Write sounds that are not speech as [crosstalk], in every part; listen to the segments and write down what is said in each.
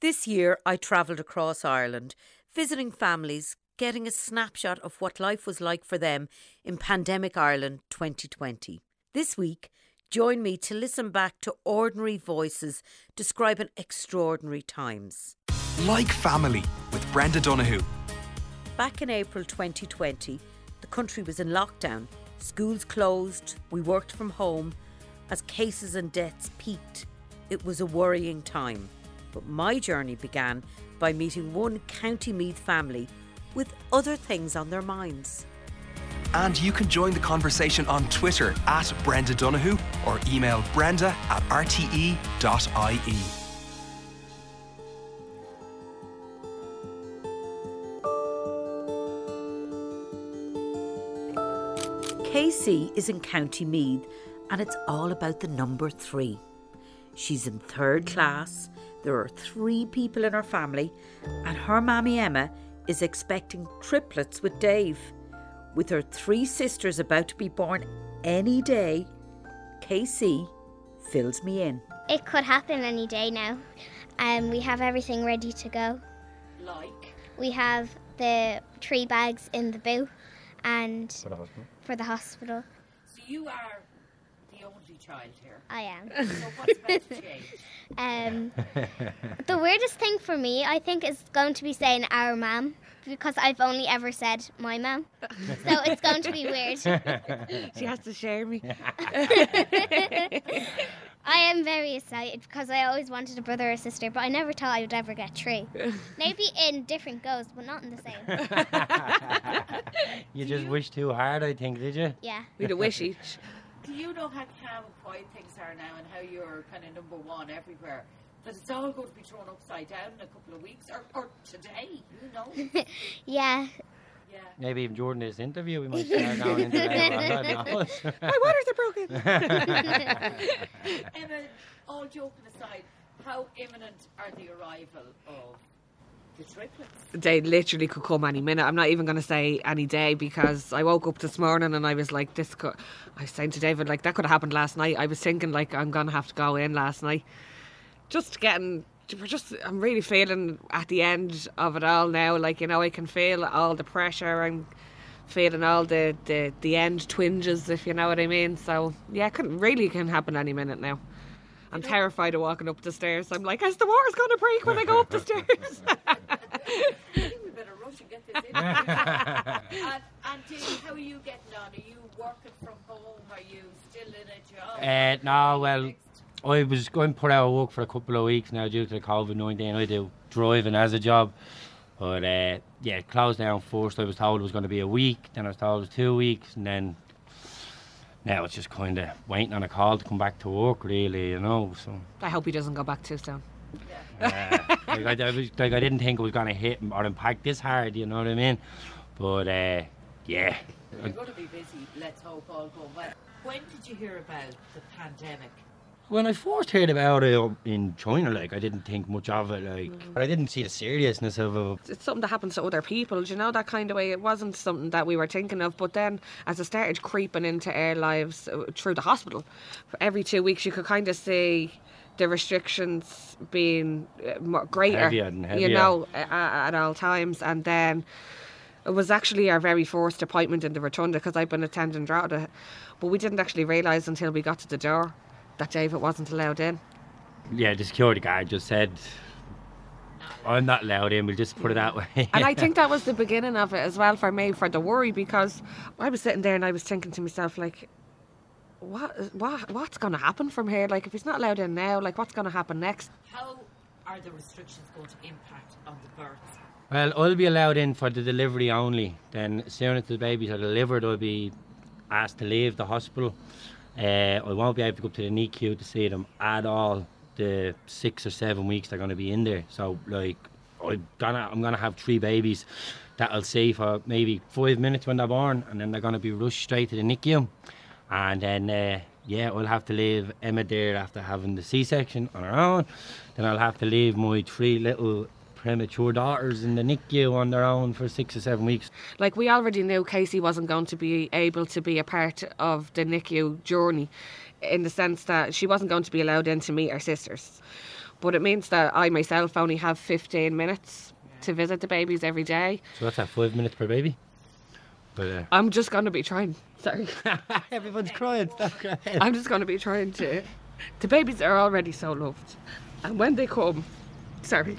This year, I travelled across Ireland, visiting families, getting a snapshot of what life was like for them in Pandemic Ireland 2020. This week, join me to listen back to ordinary voices describing extraordinary times. Like family with Brenda Donohue. Back in April 2020, the country was in lockdown. Schools closed, we worked from home. As cases and deaths peaked, it was a worrying time. But my journey began by meeting one County Meath family with other things on their minds. And you can join the conversation on Twitter at Brenda Donohue or email brenda at rte.ie. Casey is in County Meath and it's all about the number three. She's in third class, there are three people in her family, and her mammy Emma is expecting triplets with Dave. With her three sisters about to be born any day, Casey fills me in. It could happen any day now. Um, we have everything ready to go. Like? We have the three bags in the boot and For the hospital. for the hospital. So you are the only child here. I am. So what's about to change? [laughs] Um, the weirdest thing for me, I think, is going to be saying our mum because I've only ever said my mum. So it's going to be weird. [laughs] She has to share me. [laughs] I am very excited because I always wanted a brother or sister, but I never thought I would ever get three. Maybe in different ghosts, but not in the same. you just wish too hard, I think, did you? Yeah. We'd a wish each. Do you know how calm and quiet things are now and how you're kind of number one everywhere? That it's all going to be thrown upside down in a couple of weeks or, or today, you know? [laughs] Yeah. Yeah. Maybe even during this interview, we might start going into that. My waters are broken. [laughs] [laughs] Emma, all joking aside, how imminent are the arrival of the triplets? They literally could come any minute. I'm not even going to say any day because I woke up this morning and I was like, this could. I was saying to David, like, that could have happened last night. I was thinking, like, I'm going to have to go in last night. Just getting. We're just. I'm really feeling at the end of it all now. Like, you know, I can feel all the pressure. I'm feeling all the, the, the end twinges, if you know what I mean. So, yeah, it can, really can happen any minute now. I'm terrified of walking up the stairs. I'm like, is the water's going to break when I go up the stairs? [laughs] we better rush and get this in. and, and Dave, how are you getting on? Are you working from home? Are you still in a job? Uh, no, well, I was going to put out of work for a couple of weeks now due to the COVID 19. I do driving as a job. But uh, yeah, closed down first. I was told it was going to be a week, then I was told it was two weeks, and then now it's just kind of waiting on a call to come back to work, really, you know. So I hope he doesn't go back too soon. Uh, like, I, I was, like I didn't think it was going to hit or impact this hard, you know what I mean? But uh, yeah, You're going to be busy. Let's hope all go well. When did you hear about the pandemic? When I first heard about it in China, like I didn't think much of it, like but I didn't see the seriousness of it. It's something that happens to other people, do you know, that kind of way. It wasn't something that we were thinking of. But then, as it started creeping into our lives uh, through the hospital, every two weeks you could kind of see the restrictions being uh, greater, Heavier and you know, a- a- at all times. And then it was actually our very first appointment in the rotunda because I've been attending Drogheda, but we didn't actually realise until we got to the door that David wasn't allowed in. Yeah, the security guard just said, "I'm not allowed in." We'll just put it that way. And I think [laughs] that was the beginning of it as well for me, for the worry, because I was sitting there and I was thinking to myself, like, what, what, what's going to happen from here? Like, if he's not allowed in now, like, what's going to happen next? How are the restrictions going to impact on the births? Well, I'll be allowed in for the delivery only. Then, as soon as the babies are delivered, I'll be asked to leave the hospital. Uh, I won't be able to go up to the NICU to see them at all. The six or seven weeks they're going to be in there. So, like, I'm gonna, I'm gonna have three babies that I'll see for maybe five minutes when they're born, and then they're going to be rushed straight to the NICU. And then, uh, yeah, I'll have to leave Emma there after having the C-section on her own. Then I'll have to leave my three little premature daughters in the NICU on their own for six or seven weeks. Like, we already knew Casey wasn't going to be able to be a part of the NICU journey in the sense that she wasn't going to be allowed in to meet her sisters. But it means that I myself only have 15 minutes to visit the babies every day. So that's that, five minutes per baby? But, uh, I'm just going to be trying. Sorry. [laughs] everyone's crying. Stop crying. I'm just going to be trying to. The babies are already so loved, and when they come, sorry,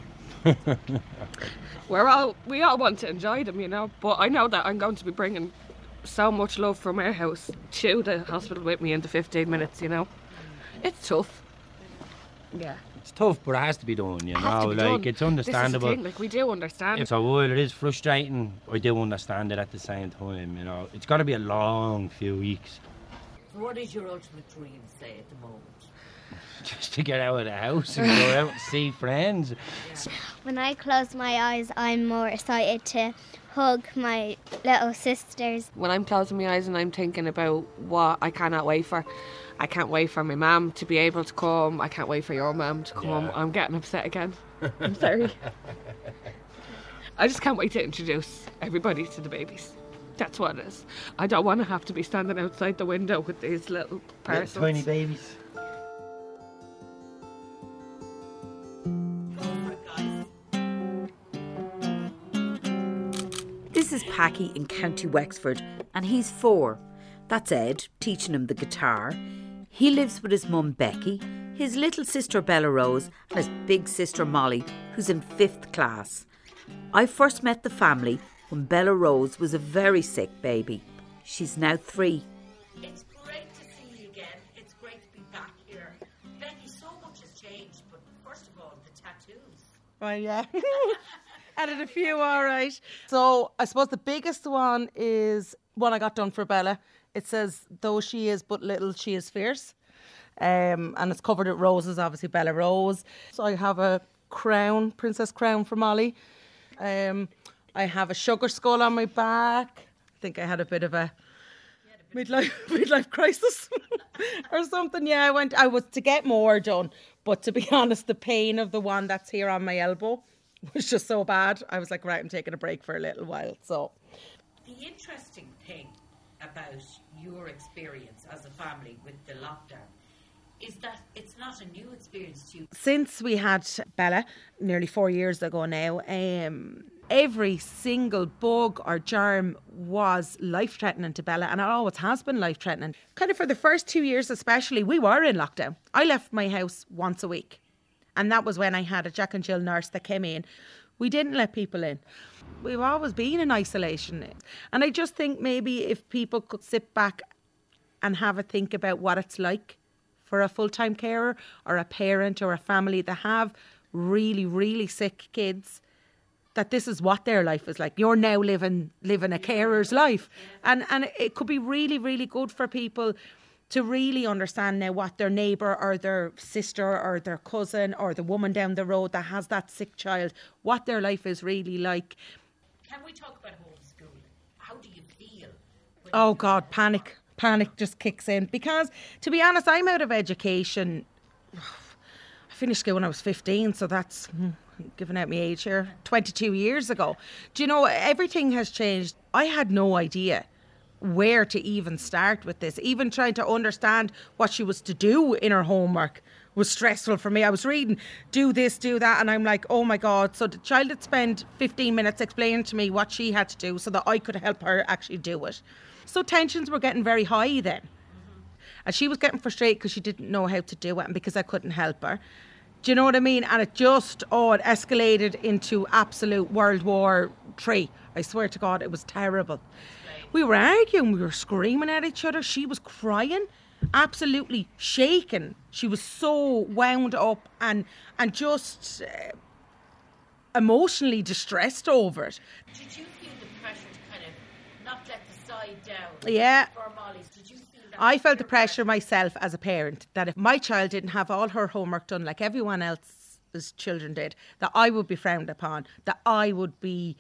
[laughs] we're all we all want to enjoy them, you know. But I know that I'm going to be bringing so much love from our house to the hospital with me in the 15 minutes, you know. It's tough. Yeah, It's tough, but it has to be done, you it has know. to be like, done. it's This is the understandable. thing, like we do understand. So while it is frustrating, I do understand it at the same time, you know. It's got to be a long few weeks What is your ultimate dream, say, at the moment? [laughs] just to get out of the house and go out and see friends. [laughs] When I close my eyes, I'm more excited to hug my little sisters. when I'm closing my eyes and I'm thinking about what I cannot wait for. I can't wait for my mum to be able to come. I can't wait for your mum to come. Yeah. I'm getting upset again. [laughs] I'm sorry. I just can't wait to introduce everybody to the babies. That's what it is. I don't want to have to be standing outside the window with these little parcels. Tiny babies. This is Packy in County Wexford, and he's four. That's Ed, teaching him the guitar. He lives with his mum Becky, his little sister Bella Rose, and his big sister Molly, who's in fifth class. I first met the family when Bella Rose was a very sick baby. She's now three. It's great to see you again. It's great to be back here. Becky, so much has changed, but first of all, the tattoos. Right, yeah. [laughs] Added a few, all right. So I suppose the biggest one is one I got done for Bella. It says, though she is but little, she is fierce. Um, and it's covered with roses, obviously Bella Rose. So I have a crown, princess crown for Molly. Um, I have a sugar skull on my back. I think I had a bit of a midlife [laughs] midlife crisis [laughs] or something. Yeah, I went. I was to get more done, but to be [laughs] honest, the pain of the one that's here on my elbow was just so bad. I was like, right, I'm taking a break for a little while. So The interesting thing about your experience as a family with the lockdown is that it's not a new experience to you. since we had Bella nearly four years ago now, um, every single bug or germ was life threatening to Bella, and it always has been life threatening. Kind of for the first two years, especially, we were in lockdown. I left my house once a week, and that was when I had a Jack and Jill nurse that came in. We didn't let people in. We've always been in isolation, and I just think maybe if people could sit back and have a think about what it's like for a full time carer or a parent or a family that have really, really sick kids. That this is what their life is like. You're now living living a carer's life, and and it could be really, really good for people to really understand now what their neighbour or their sister or their cousin or the woman down the road that has that sick child, what their life is really like. Can we talk about homeschooling? How do you feel? Oh God, panic. Panic just kicks in. Because to be honest, I'm out of education. I finished school when I was 15, so that's hmm, giving out my age here. 22 years ago. Do you know, everything has changed. I had no idea where to even start with this. Even trying to understand what she was to do in her homework was stressful for me. I was reading, do this, do that, and I'm like, oh my God. So the child had spent 15 minutes explaining to me what she had to do so that I could help her actually do it. So tensions were getting very high then. And she was getting frustrated because she didn't know how to do it and because I couldn't help her. Do you know what I mean? And it just, oh, it escalated into absolute World War Three. I swear to God, it was terrible. We were arguing, we were screaming at each other. She was crying, absolutely shaken. She was so wound up and and just uh, emotionally distressed over it. Did you feel the pressure to kind of not let the side down Yeah. for Molly's? Did you feel that? I felt the pressure myself as a parent that if my child didn't have all her homework done like everyone else's children did, that I would be frowned upon, that I would be,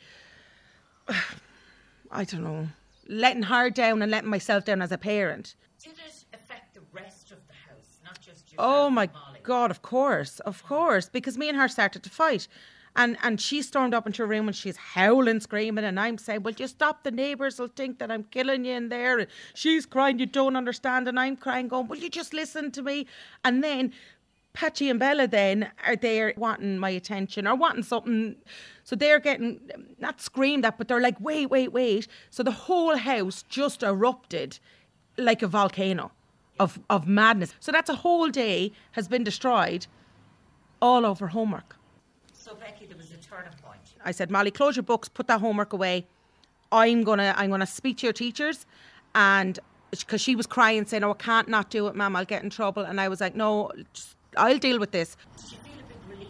[sighs] I don't know, letting her down and letting myself down as a parent. Did it affect the rest of the house, not just you? Oh my God, of course, of course, because me and her started to fight. And, and she stormed up into her room and she's howling, screaming, and I'm saying, Well, you stop. The neighbours will think that I'm killing you in there. And she's crying, You don't understand. And I'm crying, going, Will you just listen to me? And then Packy and Bella then are there wanting my attention or wanting something. So they're getting, not screamed at, but they're like, wait, wait, wait. So the whole house just erupted like a volcano of, of madness. So that's a whole day has been destroyed all over homework. So, Becky, there was a turning point. I said, Molly, close your books, put that homework away. I'm gonna I'm gonna speak to your teachers, and because she was crying, saying, "Oh, I can't not do it, ma'am. I'll get in trouble." And I was like, "No, just, I'll deal with this." Did you feel a big?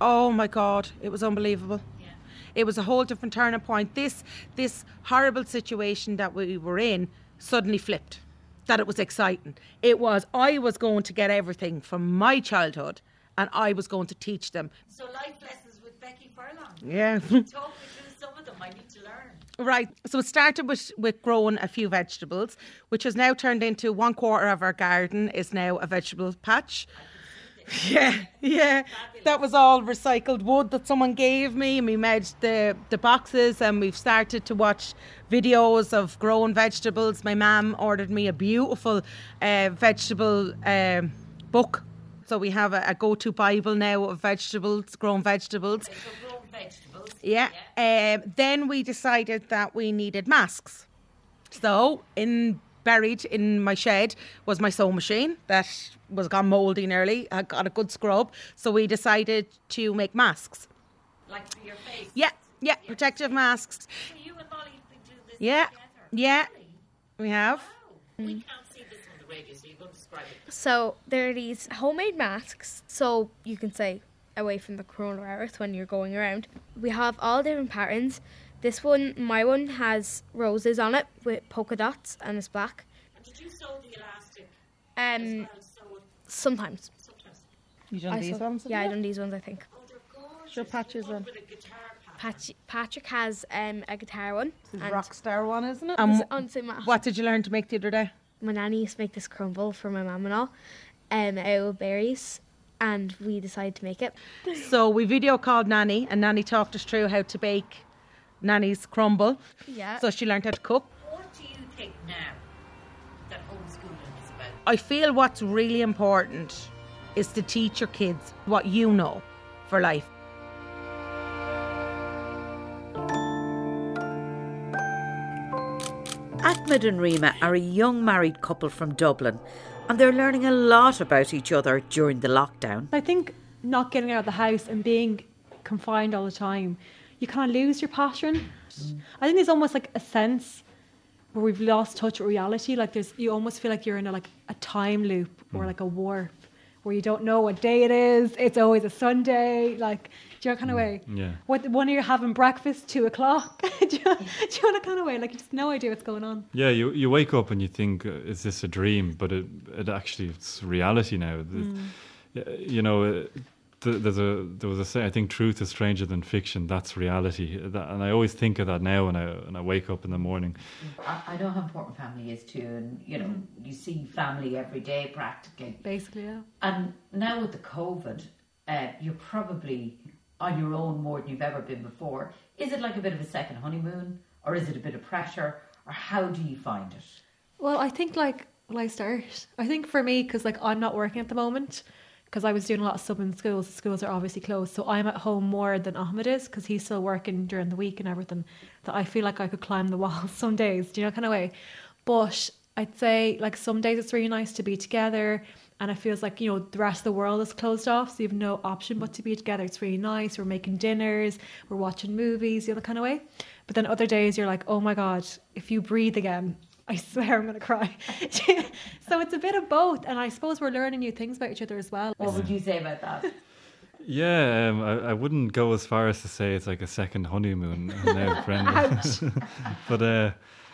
Oh my God, it was unbelievable. Yeah. It was a whole different turning point. This this horrible situation that we were in suddenly flipped. That it was exciting. It was I was going to get everything from my childhood, and I was going to teach them. So, life lessons with Becky Furlong. Yeah. Talk me through some of them. I need to learn. Right. So it started with, with growing a few vegetables, which has now turned into one quarter of our garden is now a vegetable patch. [laughs] Yeah, yeah. That was all recycled wood that someone gave me, and we made the, the boxes, and we've started to watch videos of growing vegetables. My mum ordered me a beautiful uh, vegetable um, book. So we have a, a go to Bible now of vegetables, grown vegetables. So, grown vegetables. Yeah. Um, then we decided that we needed masks. So in buried in my shed was my sewing machine that was gone mouldy nearly. I got a good scrub. So we decided to make masks. Like for your face. Yeah, yeah, protective masks. So, you and Molly have been doing this Yeah, together? yeah, Really? we have. Wow. We mm-hmm. can't see this on the radio, so you're going describe it. So there are these homemade masks, so you can say away from the coronavirus when you're going around. We have all different patterns. This one, my one, has roses on it with polka dots and it's black. And did you sew the elastic Um, well? Sew sometimes. sometimes. You done I these sew- ones? Yeah, I done these ones. I think. Oh. Show patches One on. With a guitar patch. Patch- Patrick has um, a guitar one. This and Rockstar one, isn't it? it's Um, on the what did you learn to make the other day? My nanny used to make this crumble for my mum and all, um, out of berries, and we decided to make it. So we video called Nanny, and Nanny talked us through how to bake Nanny's crumble. Yeah. So she learned how to cook. What do you think now that homeschooling is about? I feel what's really important is to teach your kids what you know for life. Ahmed and Rima are a young married couple from Dublin and they're learning a lot about each other during the lockdown. I think not getting out of the house and being confined all the time, you kind of lose your passion. I think there's almost like a sense where we've lost touch with reality. Like there's, you almost feel like you're in a, like a time loop or like a warp where you don't know what day it is. It's always a Sunday. Like, do you know kind of way? Yeah. What when are you having breakfast? Two o'clock. [laughs] do, you, do you know that kind of way? Like you just no idea what's going on. Yeah, you you wake up and you think, uh, is this a dream? But it it actually it's reality now. The- y- You know, uh, th- there's a there was a say I think truth is stranger than fiction. That's reality, that, and I always think of that now when I when I wake up in the morning. I, I know how important family is too, and you know, you see family every day practically. Basically, yeah. And now with the COVID, uh, you're probably on your own more than you've ever been before. Is it like a bit of a second honeymoon, or is it a bit of pressure, or how do you find it? Well, I think like will I start? I think for me, because like I'm not working at the moment, because I was doing a lot of sub in schools. Schools are obviously closed, so I'm at home more than Ahmed is because he's still working during the week and everything. That I feel like I could climb the [laughs] walls some days, do you know kind of way. But I'd say like some days it's really nice to be together. And it feels like, you know, the rest of the world is closed off, so you have no option but to be together. It's really nice. We're making dinners, we're watching movies, the other kind of way. But then other days you're like, oh my God, if you breathe again, I swear I'm going to cry. [laughs] so it's a bit of both. And I suppose we're learning new things about each other as well. What would you say about that? Yeah, um, I, I wouldn't go as far as to say it's like a second honeymoon now, Brenda. [laughs] [laughs] but uh,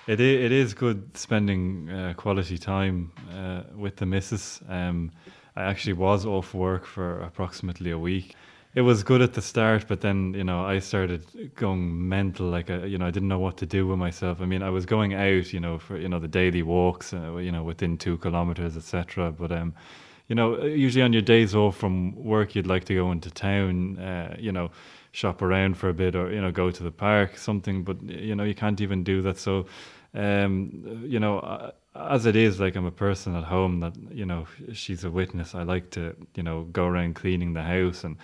it it is good spending uh, quality time uh, with the missus. Um, I actually was off work for approximately a week. It was good at the start, but then you know I started going mental. Like uh, you know I didn't know what to do with myself. I mean I was going out, you know, for you know the daily walks, uh, you know within two kilometers, etc. But um, you know, usually on your days off from work, you'd like to go into town, uh, you know, shop around for a bit or, you know, go to the park, something, but, you know, you can't even do that. So, um, you know, uh, as it is, like I'm a person at home that you know she's a witness. I like to you know go around cleaning the house and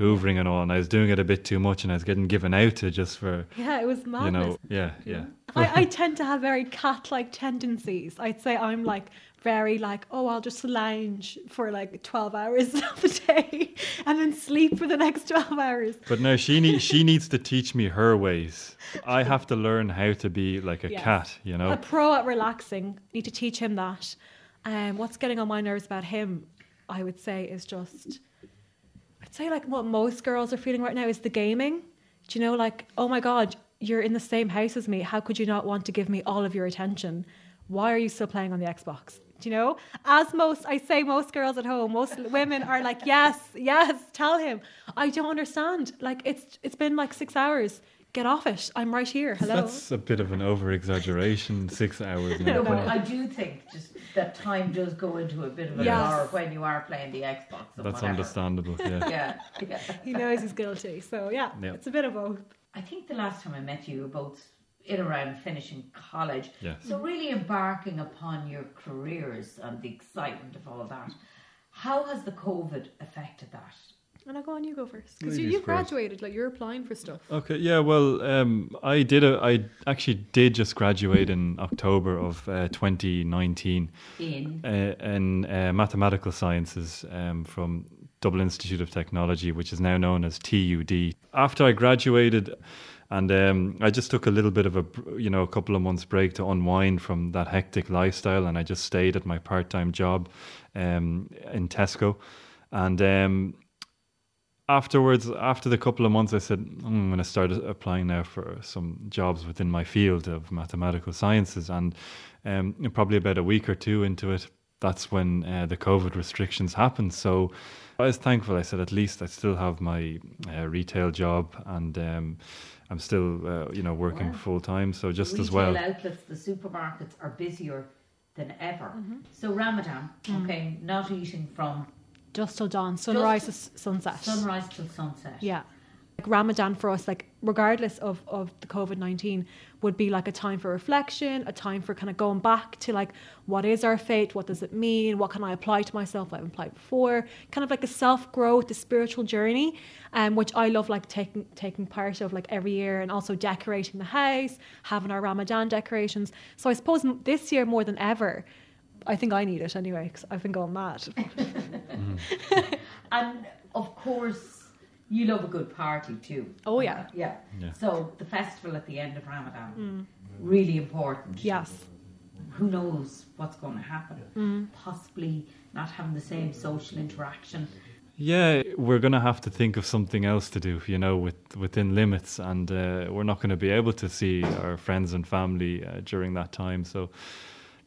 hoovering and all, and I was doing it a bit too much, and I was getting given out to just for Yeah, it was you madness. know, yeah, yeah. I, I tend to have very cat-like tendencies. I'd say I'm like very like, oh, I'll just lounge for like 12 hours [laughs] of the day and then sleep for the next 12 hours. But no, she need, she [laughs] needs to teach me her ways. I have to learn how to be like a Yes. cat, you know. A pro at relaxing. Need to teach him that. Um, what's getting on my nerves about him, I would say, is just. Say like what most girls are feeling right now is the gaming. Do you know, like, oh my god, you're in the same house as me. How could you not want to give me all of your attention? Why are you still playing on the Xbox? Do you know? As most, I say, most girls at home, most women are like, yes, yes, tell him. I don't understand. Like, it's it's been like six hours. Get off it. I'm right here. Hello. That's a bit of an over exaggeration. [laughs] Six hours. No, now. but I do think just that time does go into a bit of an Yes. hour when you are playing the Xbox. That's whatever. understandable. [laughs] Yeah. Yeah, yeah. he knows he's guilty. So yeah, Yeah. it's a bit of both. I think the last time I met you, you were both in around finishing college. Yes. So really embarking upon your careers and the excitement of all that. How has the COVID affected that? And I'll go on, you go first. Because you, Ladies you first. graduated, like you're applying for stuff. Okay. Yeah. Well, um, I did. A, I actually did just graduate in October of uh, 2019 In uh, in uh, mathematical sciences um, from Dublin Institute of Technology, which is now known as TUD. After I graduated, and um, I just took a little bit of a, you know, a couple of months break to unwind from that hectic lifestyle, and I just stayed at my part-time job um, in Tesco, and um, afterwards, after the couple of months, I said "Mm, I'm going to start applying now for some jobs within my field of mathematical sciences, and um, probably about a week or two into it, that's when uh, the COVID restrictions happened. So I was thankful. I said at least I still have my uh, retail job, and um, I'm still, uh, you know, working Wow. full time. So just as well. outlets, the supermarkets are busier than ever. Mm-hmm. So Ramadan, Mm. okay, not eating from Just till dawn, sunrise to sunset. sunrise till sunset. Yeah. Like Ramadan for us, like regardless of, of the COVID 19, would be like a time for reflection, a time for kind of going back to like, what is our faith? What does it mean? What can I apply to myself I haven't applied before? Kind of like a self growth, a spiritual journey, um, which I love like taking taking part of like every year and also decorating the house, having our Ramadan decorations. So I suppose this year more than ever, I think I need it anyway because I've been going mad. [laughs] [laughs] [laughs] And of course, you love a good party too. Oh, yeah. Yeah. Yeah. So the festival at the end of Ramadan, really important. yes. Who knows what's going to happen? Mm. Possibly not having the same social interaction. Yeah, we're going to have to think of something else to do, you know, with within limits, and uh, we're not going to be able to see our friends and family uh, during that time. So,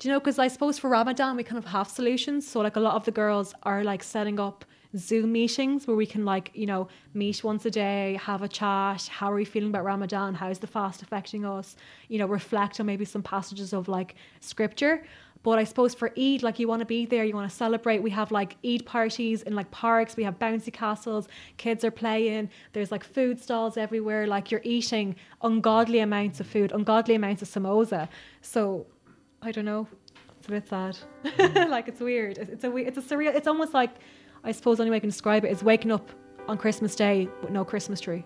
Do you know, because I suppose for Ramadan, we kind of have solutions. So, like, a lot of the girls are like setting up Zoom meetings where we can, like, you know, meet once a day, have a chat. How are we feeling about Ramadan? How's the fast affecting us? You know, reflect on maybe some passages of like scripture. But I suppose for Eid, like, you want to be there, you want to celebrate. We have like Eid parties in like parks, we have bouncy castles, kids are playing, there's like food stalls everywhere. Like, you're eating ungodly amounts of food, ungodly amounts of samosa. So, I don't know. It's a bit sad. like it's weird. It's it's a we- it's a surreal. It's almost like I suppose the only way I can describe it is waking up on Christmas Day with no Christmas tree.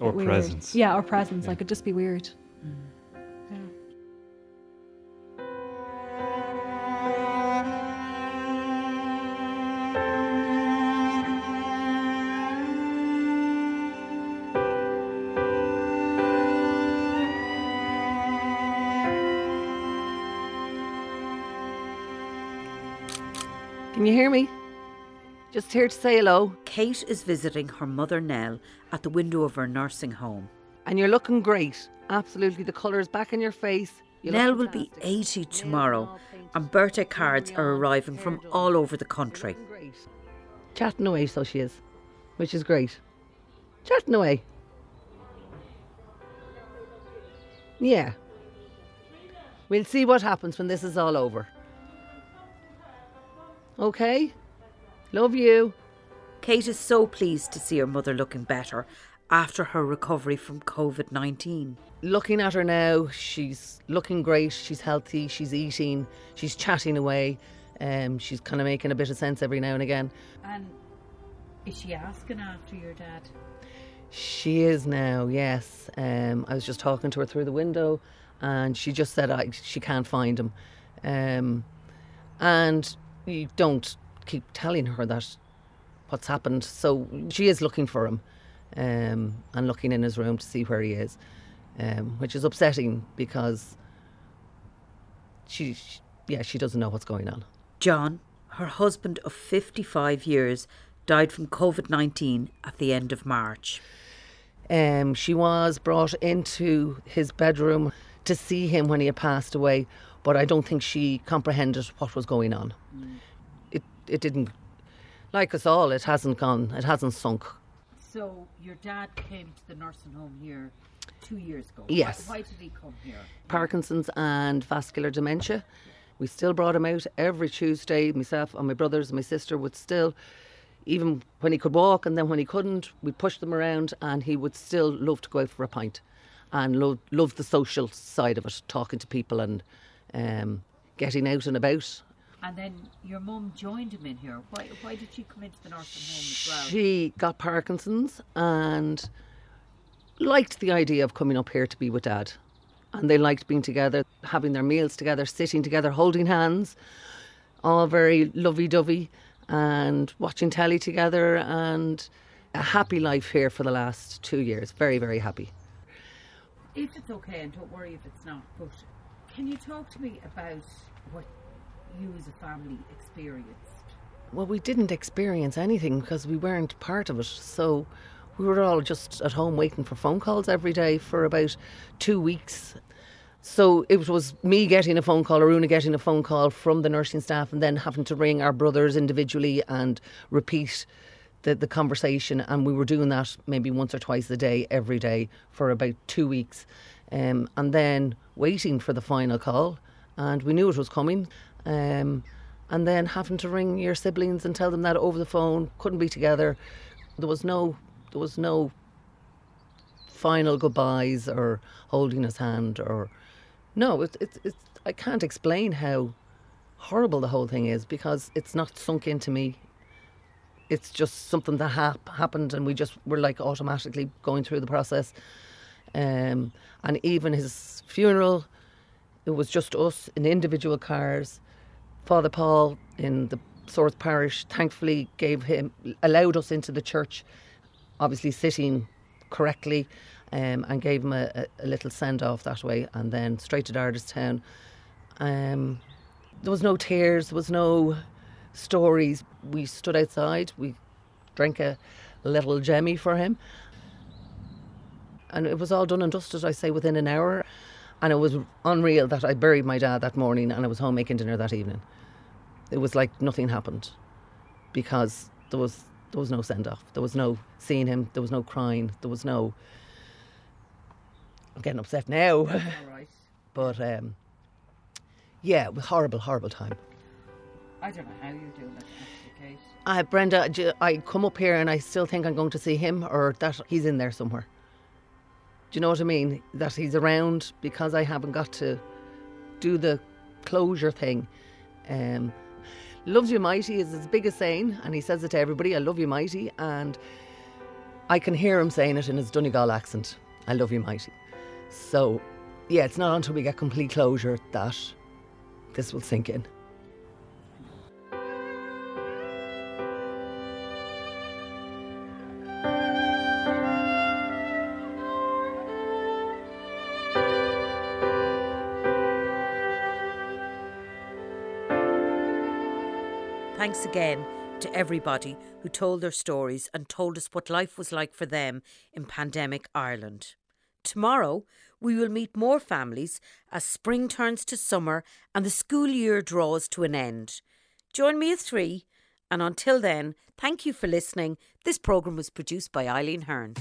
or Weird. presents. Yeah, or presents. Yeah. Like it'd just be weird. Yeah. Just here to say hello. Kate is visiting her mother Nell at the window of her nursing home. And you're looking great. Absolutely. The colour's back in your face. You Nell will be 80 tomorrow, and birthday cards are arriving from all over the country. Chatting away, so she is, which is great. Chatting away. Yeah. We'll see what happens when this is all over. Okay? Love you. Kate is so pleased to see her mother looking better after her recovery from COVID 19. Looking at her now, she's looking great, she's healthy, she's eating, she's chatting away, um, she's kind of making a bit of sense every now and again. And is she asking after your dad? She is now, yes. Um, I was just talking to her through the window, and she just said I, she can't find him. Um, and you don't keep telling her that what's happened. So she is looking for him um, and looking in his room to see where he is, um, which is upsetting because she, she, yeah, she doesn't know what's going on. John, her husband of 55 years, died from COVID 19 at the end of March. Um, she was brought into his bedroom to see him when he had passed away, but I don't think she comprehended what was going on. Mm. It didn't, like us all, it hasn't gone, it hasn't sunk. So your dad came to the nursing home here two years ago. Yes. Why, why did he come here? Parkinson's and vascular dementia. We still brought him out every Tuesday. Myself and my brothers and my sister would still even when he could walk and then when he couldn't, we pushed them around and he would still love to go out for a pint and lo- love the social side of it, talking to people and um, getting out and about. And then your mum joined him in here. Why, why did she come into the nursing home as well? She got Parkinson's and liked the idea of coming up here to be with dad. And they liked being together, having their meals together, sitting together, holding hands, all very lovey dovey and watching telly together and a happy life here for the last two years. Very, very happy. If it's okay, and don't worry if it's not, but can you talk to me about what you as a family experienced? Well, we didn't experience anything because we weren't part of it. So we were all just at home waiting for phone calls every day for about two weeks. So it was me getting a phone call, Aruna getting a phone call from the nursing staff, and then having to ring our brothers individually and repeat the, the conversation. And we were doing that maybe once or twice a day, every day, for about two weeks. Um, and then waiting for the final call. And we knew it was coming. Um, and then having to ring your siblings and tell them that over the phone, couldn't be together. There was no, there was no final goodbyes or holding his hand or no, it's, it's, it's, I can't explain how horrible the whole thing is because it's not sunk into me. It's just something that hap- happened, and we just were like automatically going through the process. Um, and even his funeral, it was just us in individual cars. Father Paul in the Swords Parish thankfully gave him allowed us into the church, obviously sitting correctly um, and gave him a, a, little send off that way, and then straight to Dardistown. Um, there was no tears, there was no stories. We stood outside, we drank a little jemmy for him, and it was all done and dusted, I say, within an hour. And it was unreal that I buried my dad that morning and I was home making dinner that evening. It was like nothing happened because there was there was no send off. There was no seeing him. There was no crying. There was no I'm getting upset now. [laughs] Right. but um, yeah, it was horrible, horrible time. I don't know how you do that. Kate. Uh, Brenda, I come up here and I still think I'm going to see him or that he's in there somewhere. Do you know what I mean? That he's around because I haven't got to do the closure thing. Um, loves you mighty is his biggest saying, and he says it to everybody. I love you mighty, and I can hear him saying it in his Donegal accent. I love you mighty. So, yeah, it's not until we get complete closure that this will sink in. Thanks again to everybody who told their stories and told us what life was like for them in pandemic Ireland. Tomorrow, we will meet more families as spring turns to summer and the school year draws to an end. Join me at three, and until then, thank you for listening. This programme was produced by Eileen Hearn.